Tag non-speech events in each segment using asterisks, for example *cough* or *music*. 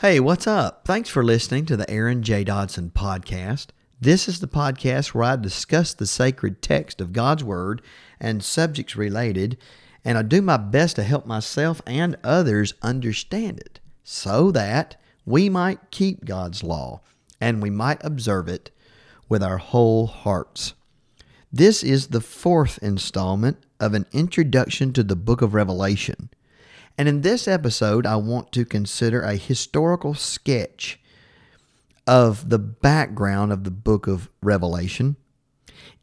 Hey, what's up? Thanks for listening to the Aaron J. Dodson podcast. This is the podcast where I discuss the sacred text of God's Word and subjects related, and I do my best to help myself and others understand it so that we might keep God's law and we might observe it with our whole hearts. This is the fourth installment of an introduction to the book of Revelation. And in this episode, I want to consider a historical sketch of the background of the book of Revelation.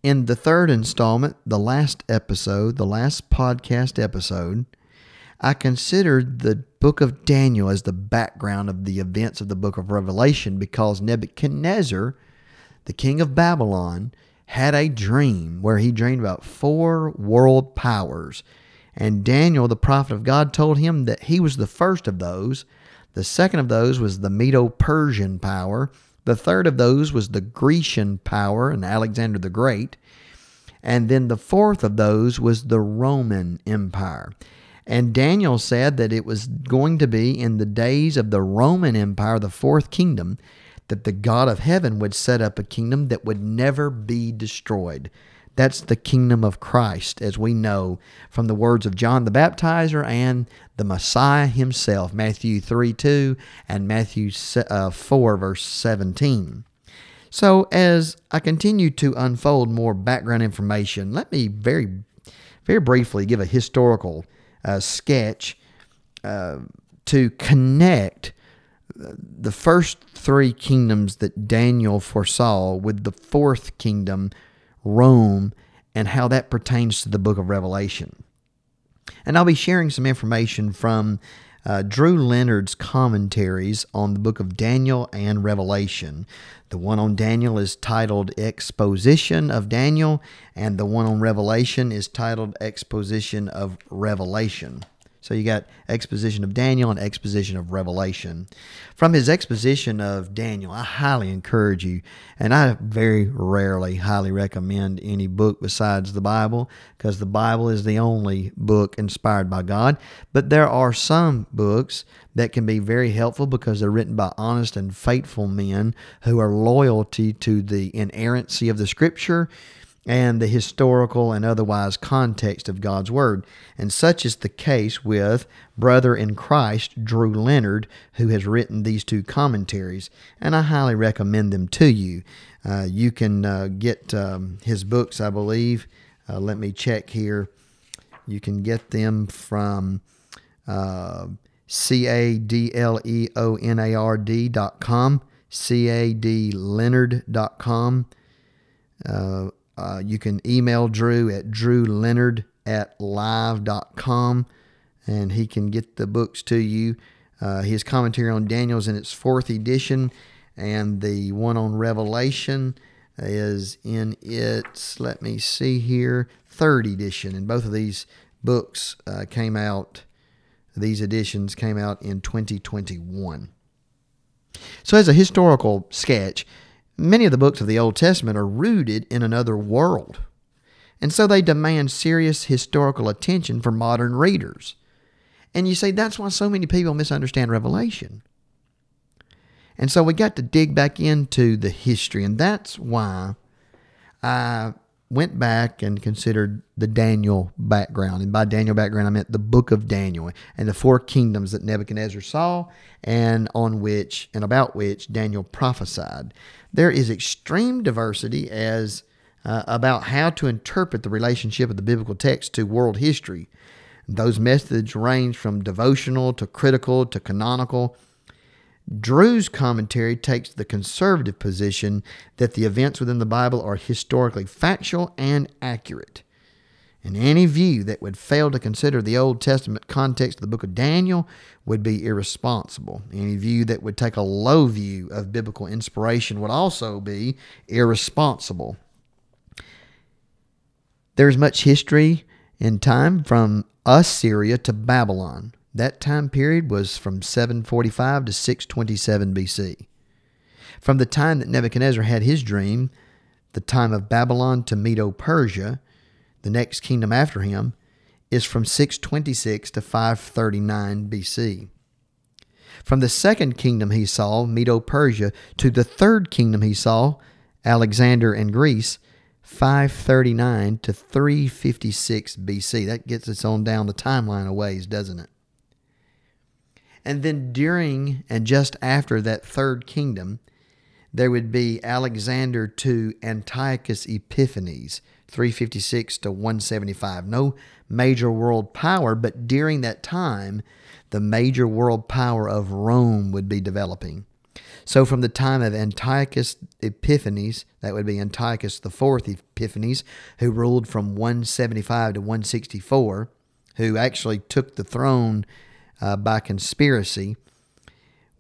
In the third installment, the last episode, the last podcast episode, I considered the book of Daniel as the background of the events of the book of Revelation because Nebuchadnezzar, the king of Babylon, had a dream where he dreamed about four world powers and Daniel, the prophet of God, told him that he was the first of those. The second of those was the Medo Persian power. The third of those was the Grecian power and Alexander the Great. And then the fourth of those was the Roman Empire. And Daniel said that it was going to be in the days of the Roman Empire, the fourth kingdom, that the God of heaven would set up a kingdom that would never be destroyed. That's the kingdom of Christ, as we know from the words of John the Baptizer and the Messiah himself, Matthew 3 2 and Matthew uh, 4, verse 17. So, as I continue to unfold more background information, let me very, very briefly give a historical uh, sketch uh, to connect the first three kingdoms that Daniel foresaw with the fourth kingdom Rome, and how that pertains to the book of Revelation. And I'll be sharing some information from uh, Drew Leonard's commentaries on the book of Daniel and Revelation. The one on Daniel is titled Exposition of Daniel, and the one on Revelation is titled Exposition of Revelation. So you got exposition of Daniel and exposition of Revelation. From his exposition of Daniel, I highly encourage you, and I very rarely highly recommend any book besides the Bible, because the Bible is the only book inspired by God. But there are some books that can be very helpful because they're written by honest and faithful men who are loyalty to the inerrancy of the Scripture and the historical and otherwise context of God's Word. And such is the case with brother in Christ, Drew Leonard, who has written these two commentaries, and I highly recommend them to you. Uh, you can uh, get um, his books, I believe. Uh, let me check here. You can get them from uh, C A D L E O N A R D dot com, C A D dot com. Uh, you can email Drew at drewleonard at live.com and he can get the books to you. Uh, his commentary on Daniel's in its fourth edition, and the one on Revelation is in its, let me see here, third edition. And both of these books uh, came out, these editions came out in 2021. So, as a historical sketch, Many of the books of the Old Testament are rooted in another world, and so they demand serious historical attention for modern readers. And you say that's why so many people misunderstand Revelation. And so we got to dig back into the history, and that's why I went back and considered the Daniel background. And by Daniel background, I meant the book of Daniel and the four kingdoms that Nebuchadnezzar saw and on which and about which Daniel prophesied. There is extreme diversity as uh, about how to interpret the relationship of the biblical text to world history. Those methods range from devotional to critical to canonical Drew's commentary takes the conservative position that the events within the Bible are historically factual and accurate. And any view that would fail to consider the Old Testament context of the book of Daniel would be irresponsible. Any view that would take a low view of biblical inspiration would also be irresponsible. There's much history in time from Assyria to Babylon. That time period was from 745 to 627 BC. From the time that Nebuchadnezzar had his dream, the time of Babylon to Medo Persia, the next kingdom after him, is from 626 to 539 BC. From the second kingdom he saw, Medo Persia, to the third kingdom he saw, Alexander and Greece, 539 to 356 BC. That gets us on down the timeline a ways, doesn't it? And then during and just after that third kingdom, there would be Alexander to Antiochus Epiphanes, 356 to 175. No major world power, but during that time, the major world power of Rome would be developing. So, from the time of Antiochus Epiphanes, that would be Antiochus IV Epiphanes, who ruled from 175 to 164, who actually took the throne uh, by conspiracy,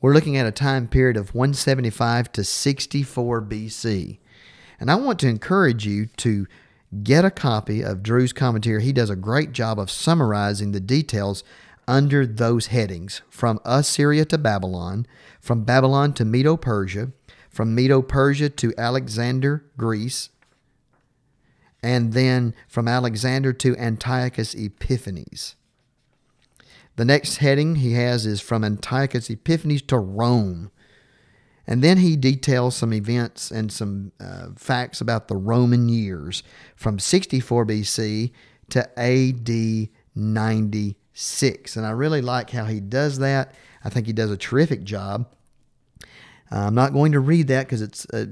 we're looking at a time period of 175 to 64 BC. And I want to encourage you to get a copy of Drew's commentary. He does a great job of summarizing the details under those headings from Assyria to Babylon, from Babylon to Medo Persia, from Medo Persia to Alexander, Greece, and then from Alexander to Antiochus Epiphanes. The next heading he has is from Antiochus Epiphanes to Rome. And then he details some events and some uh, facts about the Roman years from 64 BC to AD 96. And I really like how he does that. I think he does a terrific job. I'm not going to read that because it's a,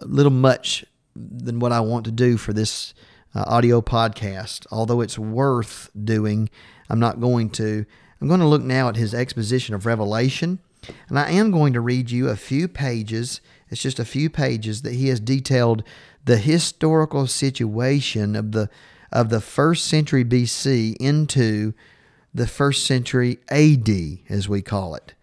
a, little much than what I want to do for this uh, audio podcast. Although it's worth doing, I'm not going to. I'm going to look now at his exposition of Revelation and I am going to read you a few pages, it's just a few pages that he has detailed the historical situation of the of the first century BC into the first century AD, as we call it.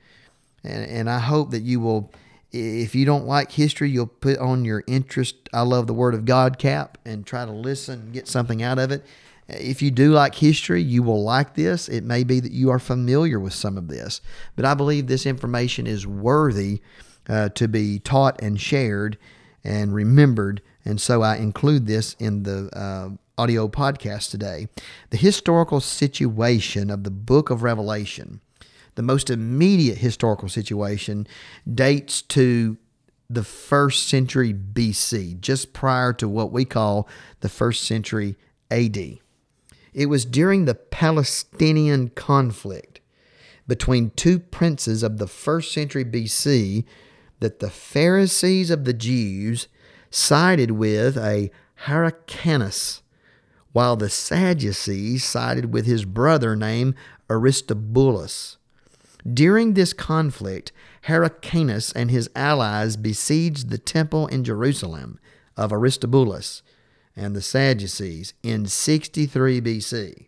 And, and I hope that you will, if you don't like history, you'll put on your interest, I love the Word of God cap and try to listen and get something out of it. If you do like history, you will like this. It may be that you are familiar with some of this, but I believe this information is worthy uh, to be taught and shared and remembered. And so I include this in the uh, audio podcast today. The historical situation of the book of Revelation, the most immediate historical situation, dates to the first century BC, just prior to what we call the first century AD. It was during the Palestinian conflict between two princes of the first century BC that the Pharisees of the Jews sided with a Hyrcanus, while the Sadducees sided with his brother named Aristobulus. During this conflict, Hyrcanus and his allies besieged the temple in Jerusalem of Aristobulus and the Sadducees in 63 BC.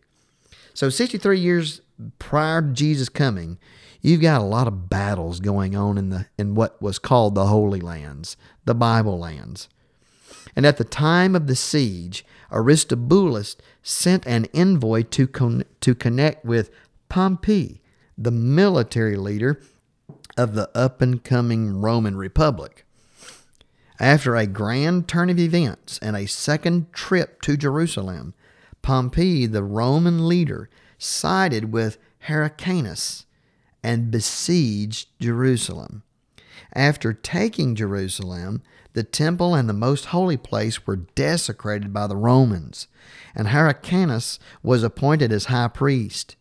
So, 63 years prior to Jesus coming, you've got a lot of battles going on in the in what was called the Holy Lands, the Bible lands. And at the time of the siege, Aristobulus sent an envoy to con- to connect with Pompey, the military leader of the up and coming Roman Republic. After a grand turn of events and a second trip to Jerusalem, Pompey, the Roman leader, sided with Hyrcanus and besieged Jerusalem. After taking Jerusalem, the temple and the most holy place were desecrated by the Romans, and Hyrcanus was appointed as high priest.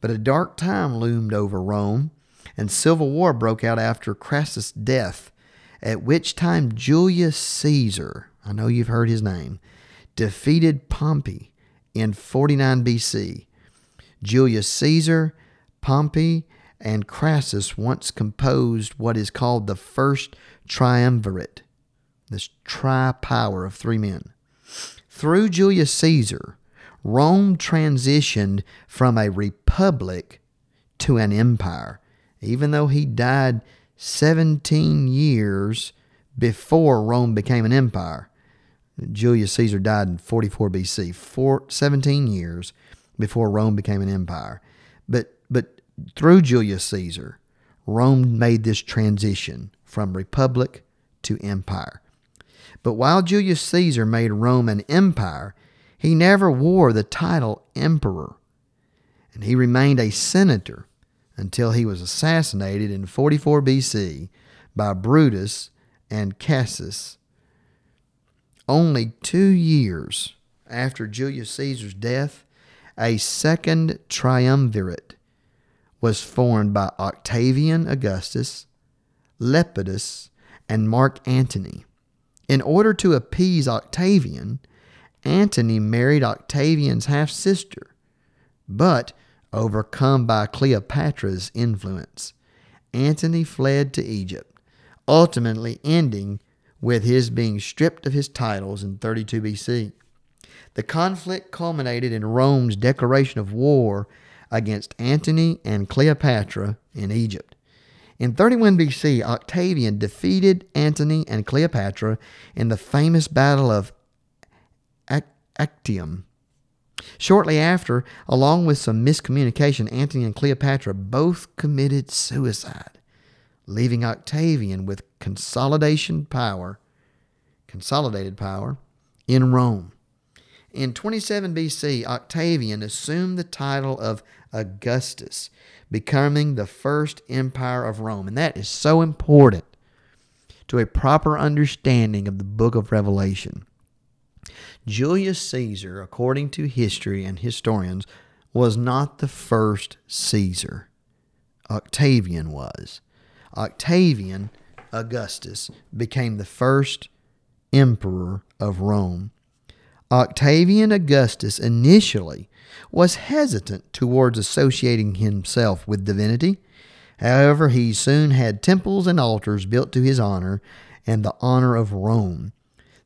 But a dark time loomed over Rome, and civil war broke out after Crassus' death at which time Julius Caesar, I know you've heard his name, defeated Pompey in 49 BC. Julius Caesar, Pompey, and Crassus once composed what is called the first triumvirate, this tri power of three men. Through Julius Caesar, Rome transitioned from a republic to an empire. Even though he died 17 years before Rome became an empire. Julius Caesar died in 44 BC, four, 17 years before Rome became an empire. But, but through Julius Caesar, Rome made this transition from republic to empire. But while Julius Caesar made Rome an empire, he never wore the title emperor, and he remained a senator until he was assassinated in 44 BC by Brutus and Cassius. Only two years after Julius Caesar's death, a second triumvirate was formed by Octavian Augustus, Lepidus, and Mark Antony. In order to appease Octavian, Antony married Octavian's half sister, but overcome by Cleopatra's influence, Antony fled to Egypt, ultimately ending with his being stripped of his titles in 32 BC. The conflict culminated in Rome's declaration of war against Antony and Cleopatra in Egypt. In 31 BC, Octavian defeated Antony and Cleopatra in the famous Battle of Actium. Shortly after, along with some miscommunication, Antony and Cleopatra both committed suicide, leaving Octavian with consolidation power, consolidated power in Rome. In 27 BC, Octavian assumed the title of Augustus, becoming the first empire of Rome. And that is so important to a proper understanding of the book of Revelation. Julius Caesar, according to history and historians, was not the first Caesar. Octavian was. Octavian Augustus became the first emperor of Rome. Octavian Augustus initially was hesitant towards associating himself with divinity. However, he soon had temples and altars built to his honor and the honor of Rome.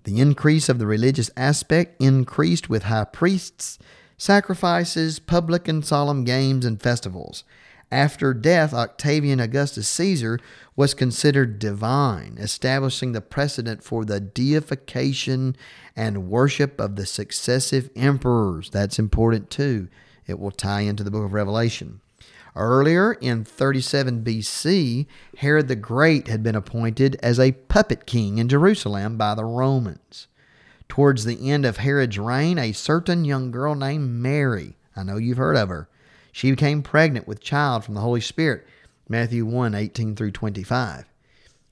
The increase of the religious aspect increased with high priests, sacrifices, public and solemn games, and festivals. After death, Octavian Augustus Caesar was considered divine, establishing the precedent for the deification and worship of the successive emperors. That's important too. It will tie into the book of Revelation. Earlier in 37 BC, Herod the Great had been appointed as a puppet king in Jerusalem by the Romans. Towards the end of Herod's reign, a certain young girl named Mary, I know you've heard of her, she became pregnant with child from the Holy Spirit. Matthew 1 18 through 25.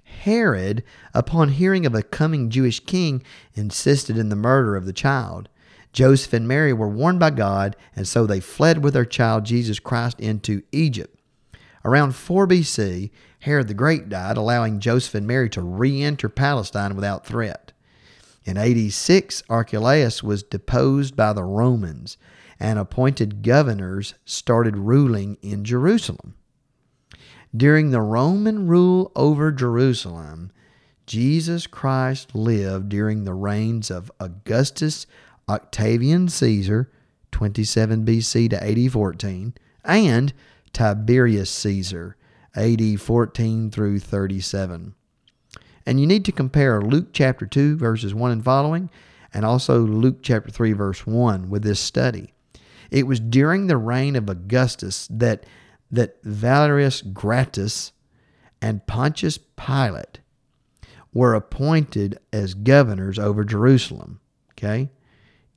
Herod, upon hearing of a coming Jewish king, insisted in the murder of the child. Joseph and Mary were warned by God, and so they fled with their child Jesus Christ into Egypt. Around 4 BC, Herod the Great died, allowing Joseph and Mary to re enter Palestine without threat. In 86, Archelaus was deposed by the Romans, and appointed governors started ruling in Jerusalem. During the Roman rule over Jerusalem, Jesus Christ lived during the reigns of Augustus Octavian Caesar, 27 BC to AD 14, and Tiberius Caesar, AD 14 through 37. And you need to compare Luke chapter 2, verses 1 and following, and also Luke chapter 3, verse 1 with this study. It was during the reign of Augustus that, that Valerius Gratus and Pontius Pilate were appointed as governors over Jerusalem. Okay?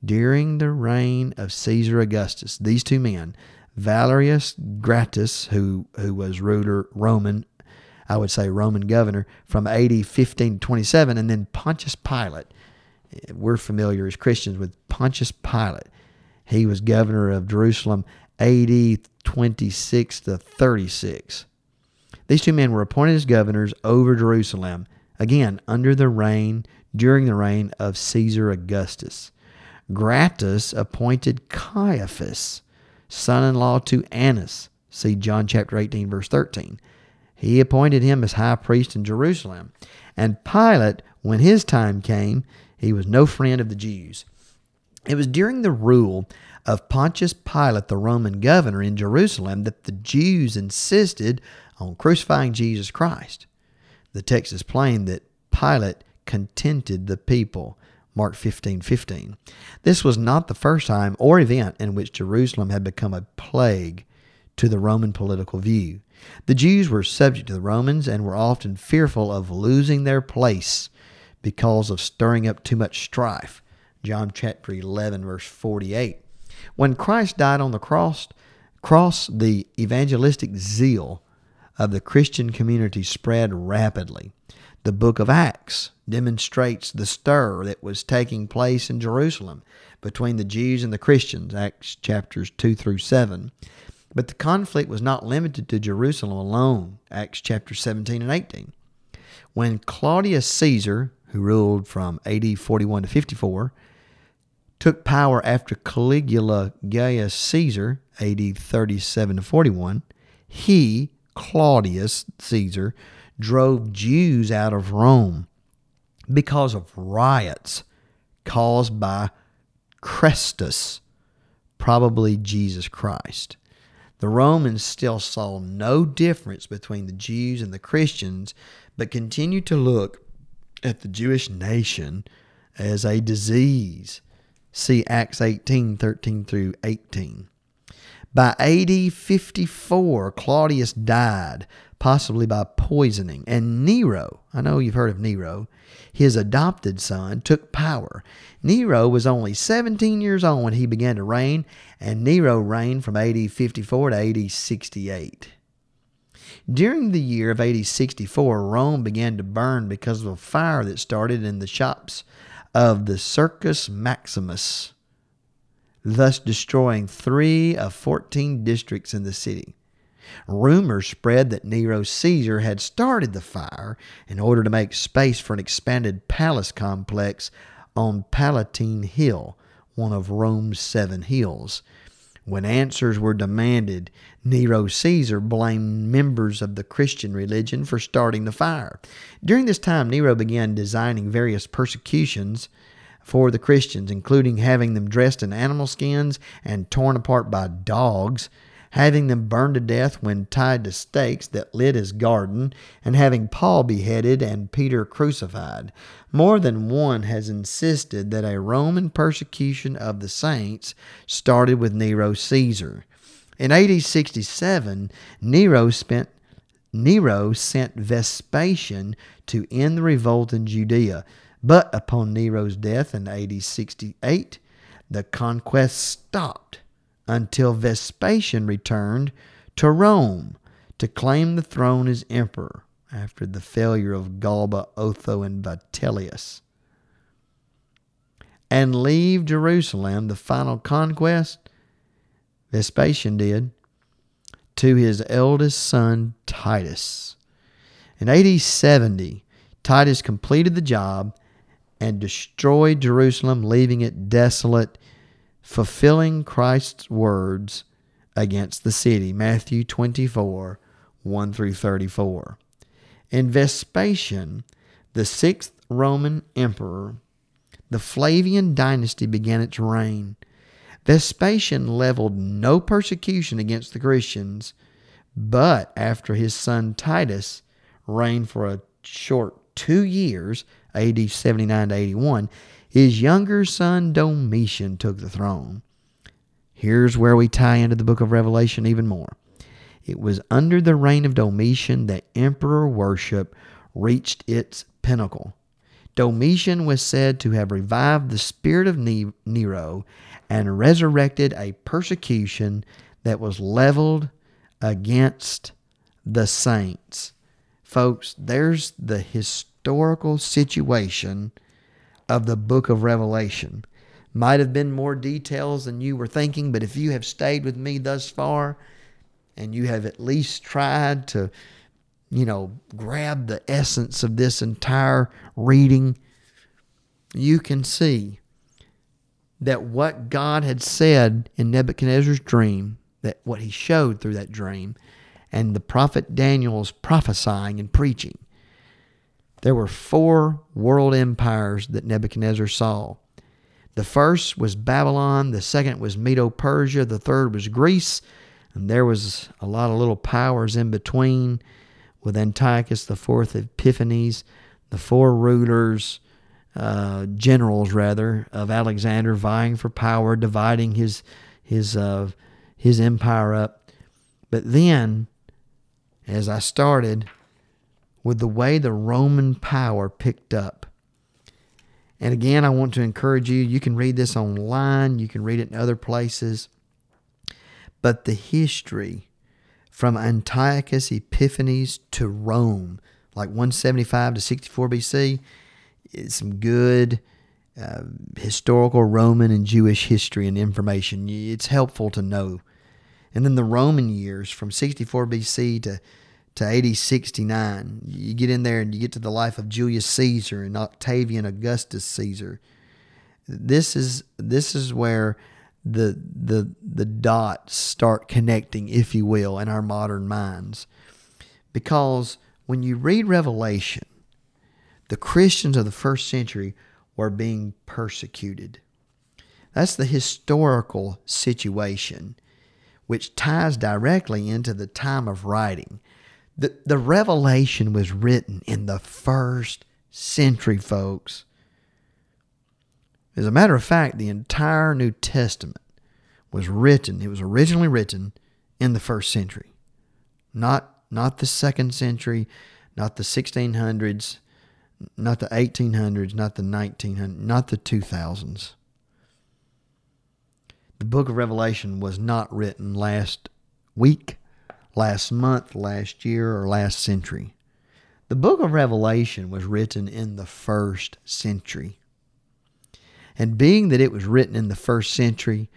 During the reign of Caesar Augustus. These two men, Valerius Gratus, who, who was ruler Roman, I would say Roman governor from AD 15 27, and then Pontius Pilate. We're familiar as Christians with Pontius Pilate. He was governor of Jerusalem AD 26 to 36. These two men were appointed as governors over Jerusalem, again, under the reign, during the reign of Caesar Augustus. Gratus appointed Caiaphas, son in law to Annas. See John chapter 18, verse 13. He appointed him as high priest in Jerusalem. And Pilate, when his time came, he was no friend of the Jews. It was during the rule of Pontius Pilate, the Roman governor in Jerusalem, that the Jews insisted on crucifying Jesus Christ. The text is plain that Pilate contented the people Mark 15 15. This was not the first time or event in which Jerusalem had become a plague to the Roman political view. The Jews were subject to the Romans and were often fearful of losing their place because of stirring up too much strife. John chapter 11, verse 48. When Christ died on the cross, Across the evangelistic zeal of the Christian community spread rapidly. The book of Acts demonstrates the stir that was taking place in Jerusalem between the Jews and the Christians, Acts chapters 2 through 7. But the conflict was not limited to Jerusalem alone, Acts chapter 17 and 18. When Claudius Caesar, who ruled from AD 41 to 54, took power after Caligula Gaius Caesar, AD 37 to 41, he, Claudius Caesar, drove Jews out of Rome because of riots caused by Chrestus, probably Jesus Christ. The Romans still saw no difference between the Jews and the Christians, but continued to look at the Jewish nation as a disease. See Acts 18 13 through 18. By AD 54, Claudius died, possibly by poisoning, and Nero, I know you've heard of Nero, his adopted son, took power. Nero was only 17 years old when he began to reign, and Nero reigned from AD 54 to AD 68. During the year of AD 64, Rome began to burn because of a fire that started in the shops of the Circus Maximus, thus destroying three of 14 districts in the city. Rumors spread that Nero Caesar had started the fire in order to make space for an expanded palace complex on Palatine Hill, one of Rome's seven hills. When answers were demanded, Nero Caesar blamed members of the Christian religion for starting the fire. During this time, Nero began designing various persecutions for the Christians, including having them dressed in animal skins and torn apart by dogs, having them burned to death when tied to stakes that lit his garden, and having Paul beheaded and Peter crucified. More than one has insisted that a Roman persecution of the saints started with Nero Caesar. In AD 67, Nero spent Nero sent Vespasian to end the revolt in Judea, but upon Nero's death in AD 68, the conquest stopped until Vespasian returned to Rome to claim the throne as emperor after the failure of Galba, Otho, and Vitellius. And leave Jerusalem, the final conquest, Vespasian did, to his eldest son Titus. In AD 70, Titus completed the job and destroyed Jerusalem, leaving it desolate fulfilling Christ's words against the city. Matthew 24, 1 through 34. In Vespasian, the sixth Roman emperor, the Flavian dynasty began its reign. Vespasian leveled no persecution against the Christians, but after his son Titus reigned for a short two years, AD 79 to 81, his younger son Domitian took the throne. Here's where we tie into the book of Revelation even more. It was under the reign of Domitian that emperor worship reached its pinnacle. Domitian was said to have revived the spirit of Nero and resurrected a persecution that was leveled against the saints. Folks, there's the historical situation of the book of Revelation. Might have been more details than you were thinking, but if you have stayed with me thus far and you have at least tried to, you know, grab the essence of this entire reading, you can see that what God had said in Nebuchadnezzar's dream, that what he showed through that dream, and the prophet Daniel's prophesying and preaching, there were four world empires that Nebuchadnezzar saw. The first was Babylon, the second was Medo Persia, the third was Greece, and there was a lot of little powers in between with Antiochus the fourth Epiphanes, the four rulers, uh, generals rather, of Alexander vying for power, dividing his his uh, his empire up. But then, as I started, with the way the Roman power picked up. And again, I want to encourage you, you can read this online, you can read it in other places. but the history from Antiochus Epiphanes to Rome, like 175 to 64 BC, is some good uh, historical Roman and Jewish history and information. It's helpful to know. And then the Roman years from 64 BC to to AD 69. You get in there and you get to the life of Julius Caesar and Octavian Augustus Caesar. This is this is where the the the dots start connecting, if you will, in our modern minds. Because when you read Revelation, the Christians of the first century were being persecuted. That's the historical situation, which ties directly into the time of writing. The, the revelation was written in the first century, folks. As a matter of fact, the entire New Testament was written, it was originally written in the first century. Not, not the second century, not the 1600s, not the 1800s, not the 1900s, not the 2000s. The book of Revelation was not written last week, last month, last year, or last century. The book of Revelation was written in the first century. And being that it was written in the first century,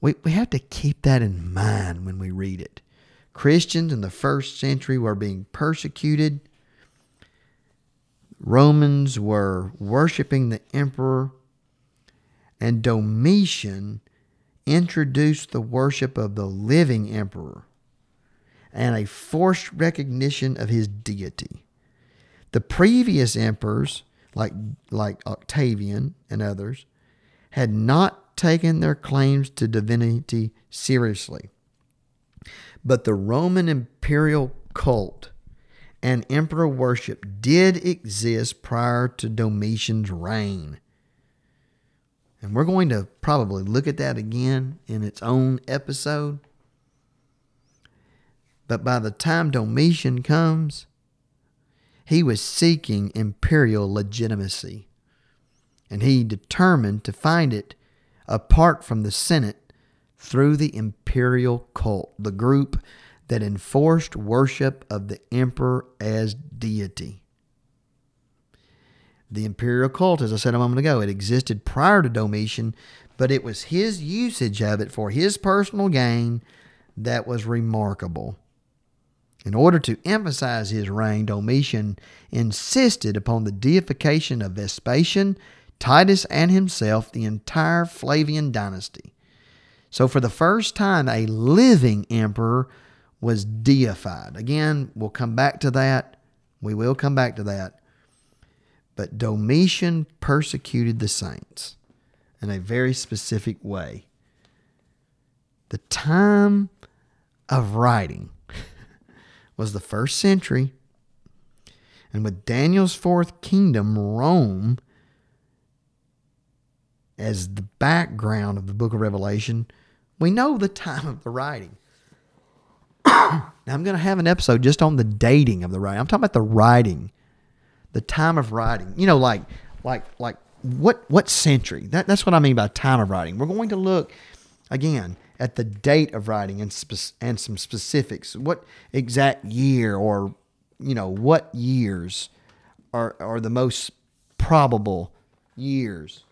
we, we have to keep that in mind when we read it. Christians in the first century were being persecuted. Romans were worshiping the emperor. And Domitian introduced the worship of the living emperor and a forced recognition of his deity. The previous emperors, like, like Octavian and others, had not taken their claims to divinity seriously. But the Roman imperial cult and emperor worship did exist prior to Domitian's reign. And we're going to probably look at that again in its own episode. But by the time Domitian comes, he was seeking imperial legitimacy and he determined to find it apart from the Senate through the imperial cult, the group that enforced worship of the emperor as deity. The imperial cult, as I said a moment ago, it existed prior to Domitian, but it was his usage of it for his personal gain that was remarkable. In order to emphasize his reign, Domitian insisted upon the deification of Vespasian Titus and himself, the entire Flavian dynasty. So, for the first time, a living emperor was deified. Again, we'll come back to that. We will come back to that. But Domitian persecuted the saints in a very specific way. The time of writing was the first century. And with Daniel's fourth kingdom, Rome as the background of the book of Revelation, we know the time of the writing. *coughs* now, I'm going to have an episode just on the dating of the writing. I'm talking about the writing, the time of writing. You know, like, like, like what what century? That, that's what I mean by time of writing. We're going to look again at the date of writing and spe- and some specifics. What exact year or you know what years are are the most probable years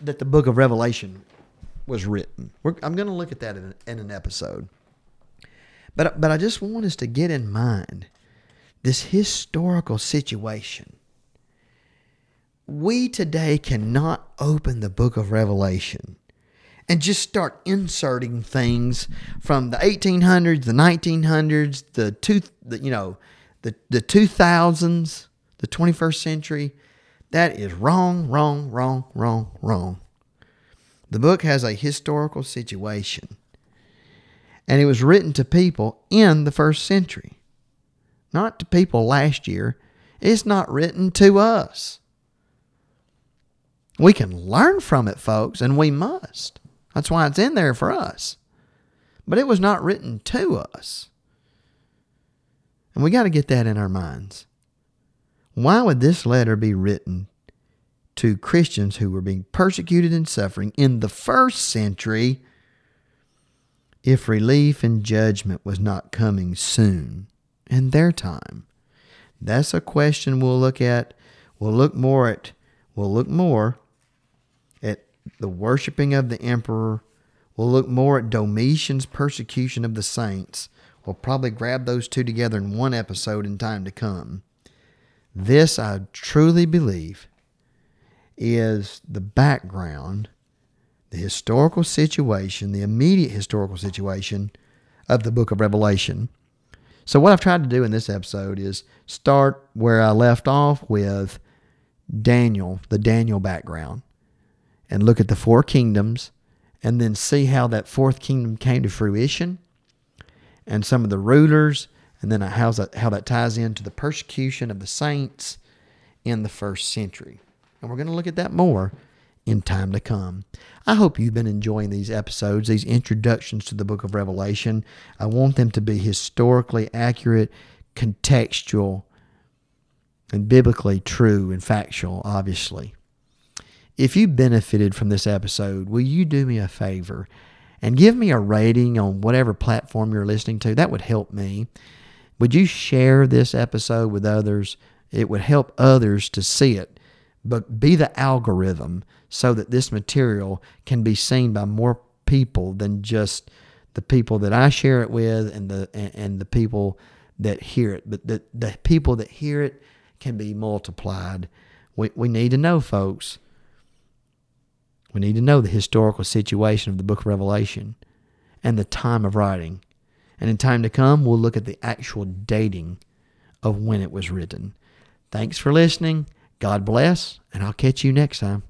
that the book of Revelation was written. We're, I'm going to look at that in, in an episode. But, but I just want us to get in mind this historical situation. We today cannot open the book of Revelation and just start inserting things from the 1800s, the 1900s, the two, the, you know, the the 2000s, the 21st century, that is wrong, wrong, wrong, wrong, wrong. The book has a historical situation, and it was written to people in the first century, not to people last year. It's not written to us. We can learn from it, folks, and we must. That's why it's in there for us. But it was not written to us. And we got to get that in our minds. Why would this letter be written to Christians who were being persecuted and suffering in the first century if relief and judgment was not coming soon in their time? That's a question we'll look at. We'll look more at we'll look more the worshiping of the emperor. We'll look more at Domitian's persecution of the saints. We'll probably grab those two together in one episode in time to come. This, I truly believe, is the background, the historical situation, the immediate historical situation of the book of Revelation. So, what I've tried to do in this episode is start where I left off with Daniel, the Daniel background, and look at the four kingdoms and then see how that fourth kingdom came to fruition and some of the rulers and then how that, how that ties into the persecution of the saints in the first century. And we're going to look at that more in time to come. I hope you've been enjoying these episodes, these introductions to the book of Revelation. I want them to be historically accurate, contextual, and biblically true and factual, obviously. If you benefited from this episode, will you do me a favor and give me a rating on whatever platform you're listening to? That would help me. Would you share this episode with others? It would help others to see it, but be the algorithm so that this material can be seen by more people than just the people that I share it with and the and, the people that hear it. But the, the people that hear it can be multiplied. We, we need to know, folks. We need to know the historical situation of the book of Revelation and the time of writing. And in time to come, we'll look at the actual dating of when it was written. Thanks for listening. God bless, and I'll catch you next time.